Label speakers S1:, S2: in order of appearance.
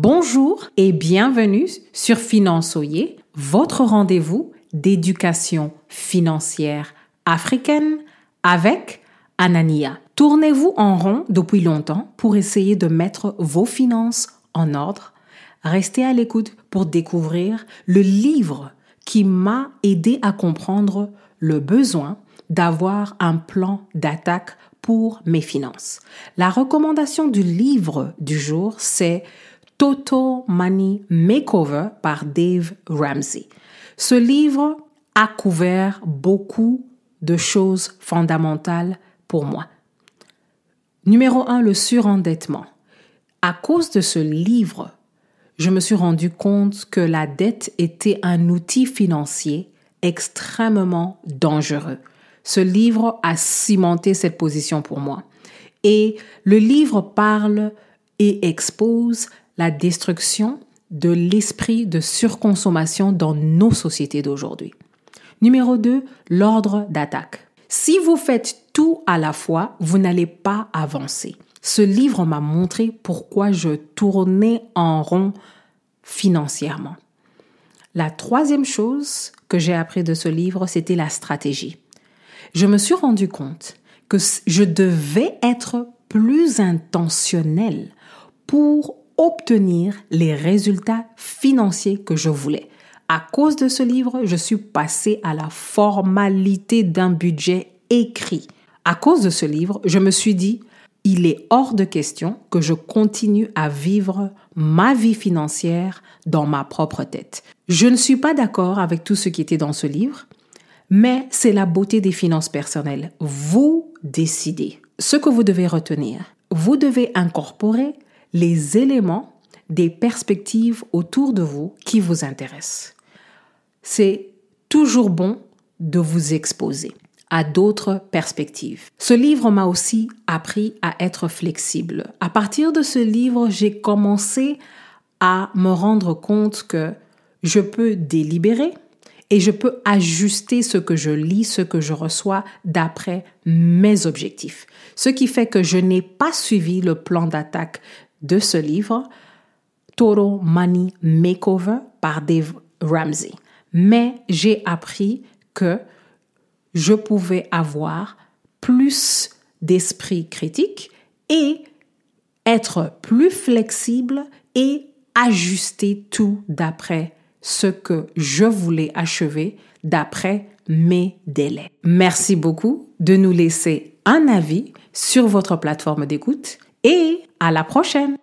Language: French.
S1: Bonjour et bienvenue sur Finançoyer, votre rendez-vous d'éducation financière africaine avec Anania. Tournez-vous en rond depuis longtemps pour essayer de mettre vos finances en ordre. Restez à l'écoute pour découvrir le livre qui m'a aidé à comprendre le besoin d'avoir un plan d'attaque pour mes finances. La recommandation du livre du jour, c'est Total Money Makeover par Dave Ramsey. Ce livre a couvert beaucoup de choses fondamentales pour moi. Numéro 1, le surendettement. À cause de ce livre, je me suis rendu compte que la dette était un outil financier extrêmement dangereux. Ce livre a cimenté cette position pour moi. Et le livre parle et expose la destruction de l'esprit de surconsommation dans nos sociétés d'aujourd'hui. Numéro 2, l'ordre d'attaque. Si vous faites tout à la fois, vous n'allez pas avancer. Ce livre m'a montré pourquoi je tournais en rond financièrement. La troisième chose que j'ai appris de ce livre, c'était la stratégie. Je me suis rendu compte que je devais être plus intentionnel pour obtenir les résultats financiers que je voulais. À cause de ce livre, je suis passé à la formalité d'un budget écrit. À cause de ce livre, je me suis dit, il est hors de question que je continue à vivre ma vie financière dans ma propre tête. Je ne suis pas d'accord avec tout ce qui était dans ce livre, mais c'est la beauté des finances personnelles. Vous décidez. Ce que vous devez retenir, vous devez incorporer les éléments des perspectives autour de vous qui vous intéressent. C'est toujours bon de vous exposer à d'autres perspectives. Ce livre m'a aussi appris à être flexible. À partir de ce livre, j'ai commencé à me rendre compte que je peux délibérer et je peux ajuster ce que je lis, ce que je reçois d'après mes objectifs. Ce qui fait que je n'ai pas suivi le plan d'attaque de ce livre, Total Money Makeover par Dave Ramsey. Mais j'ai appris que je pouvais avoir plus d'esprit critique et être plus flexible et ajuster tout d'après ce que je voulais achever d'après mes délais. Merci beaucoup de nous laisser un avis sur votre plateforme d'écoute et à la prochaine.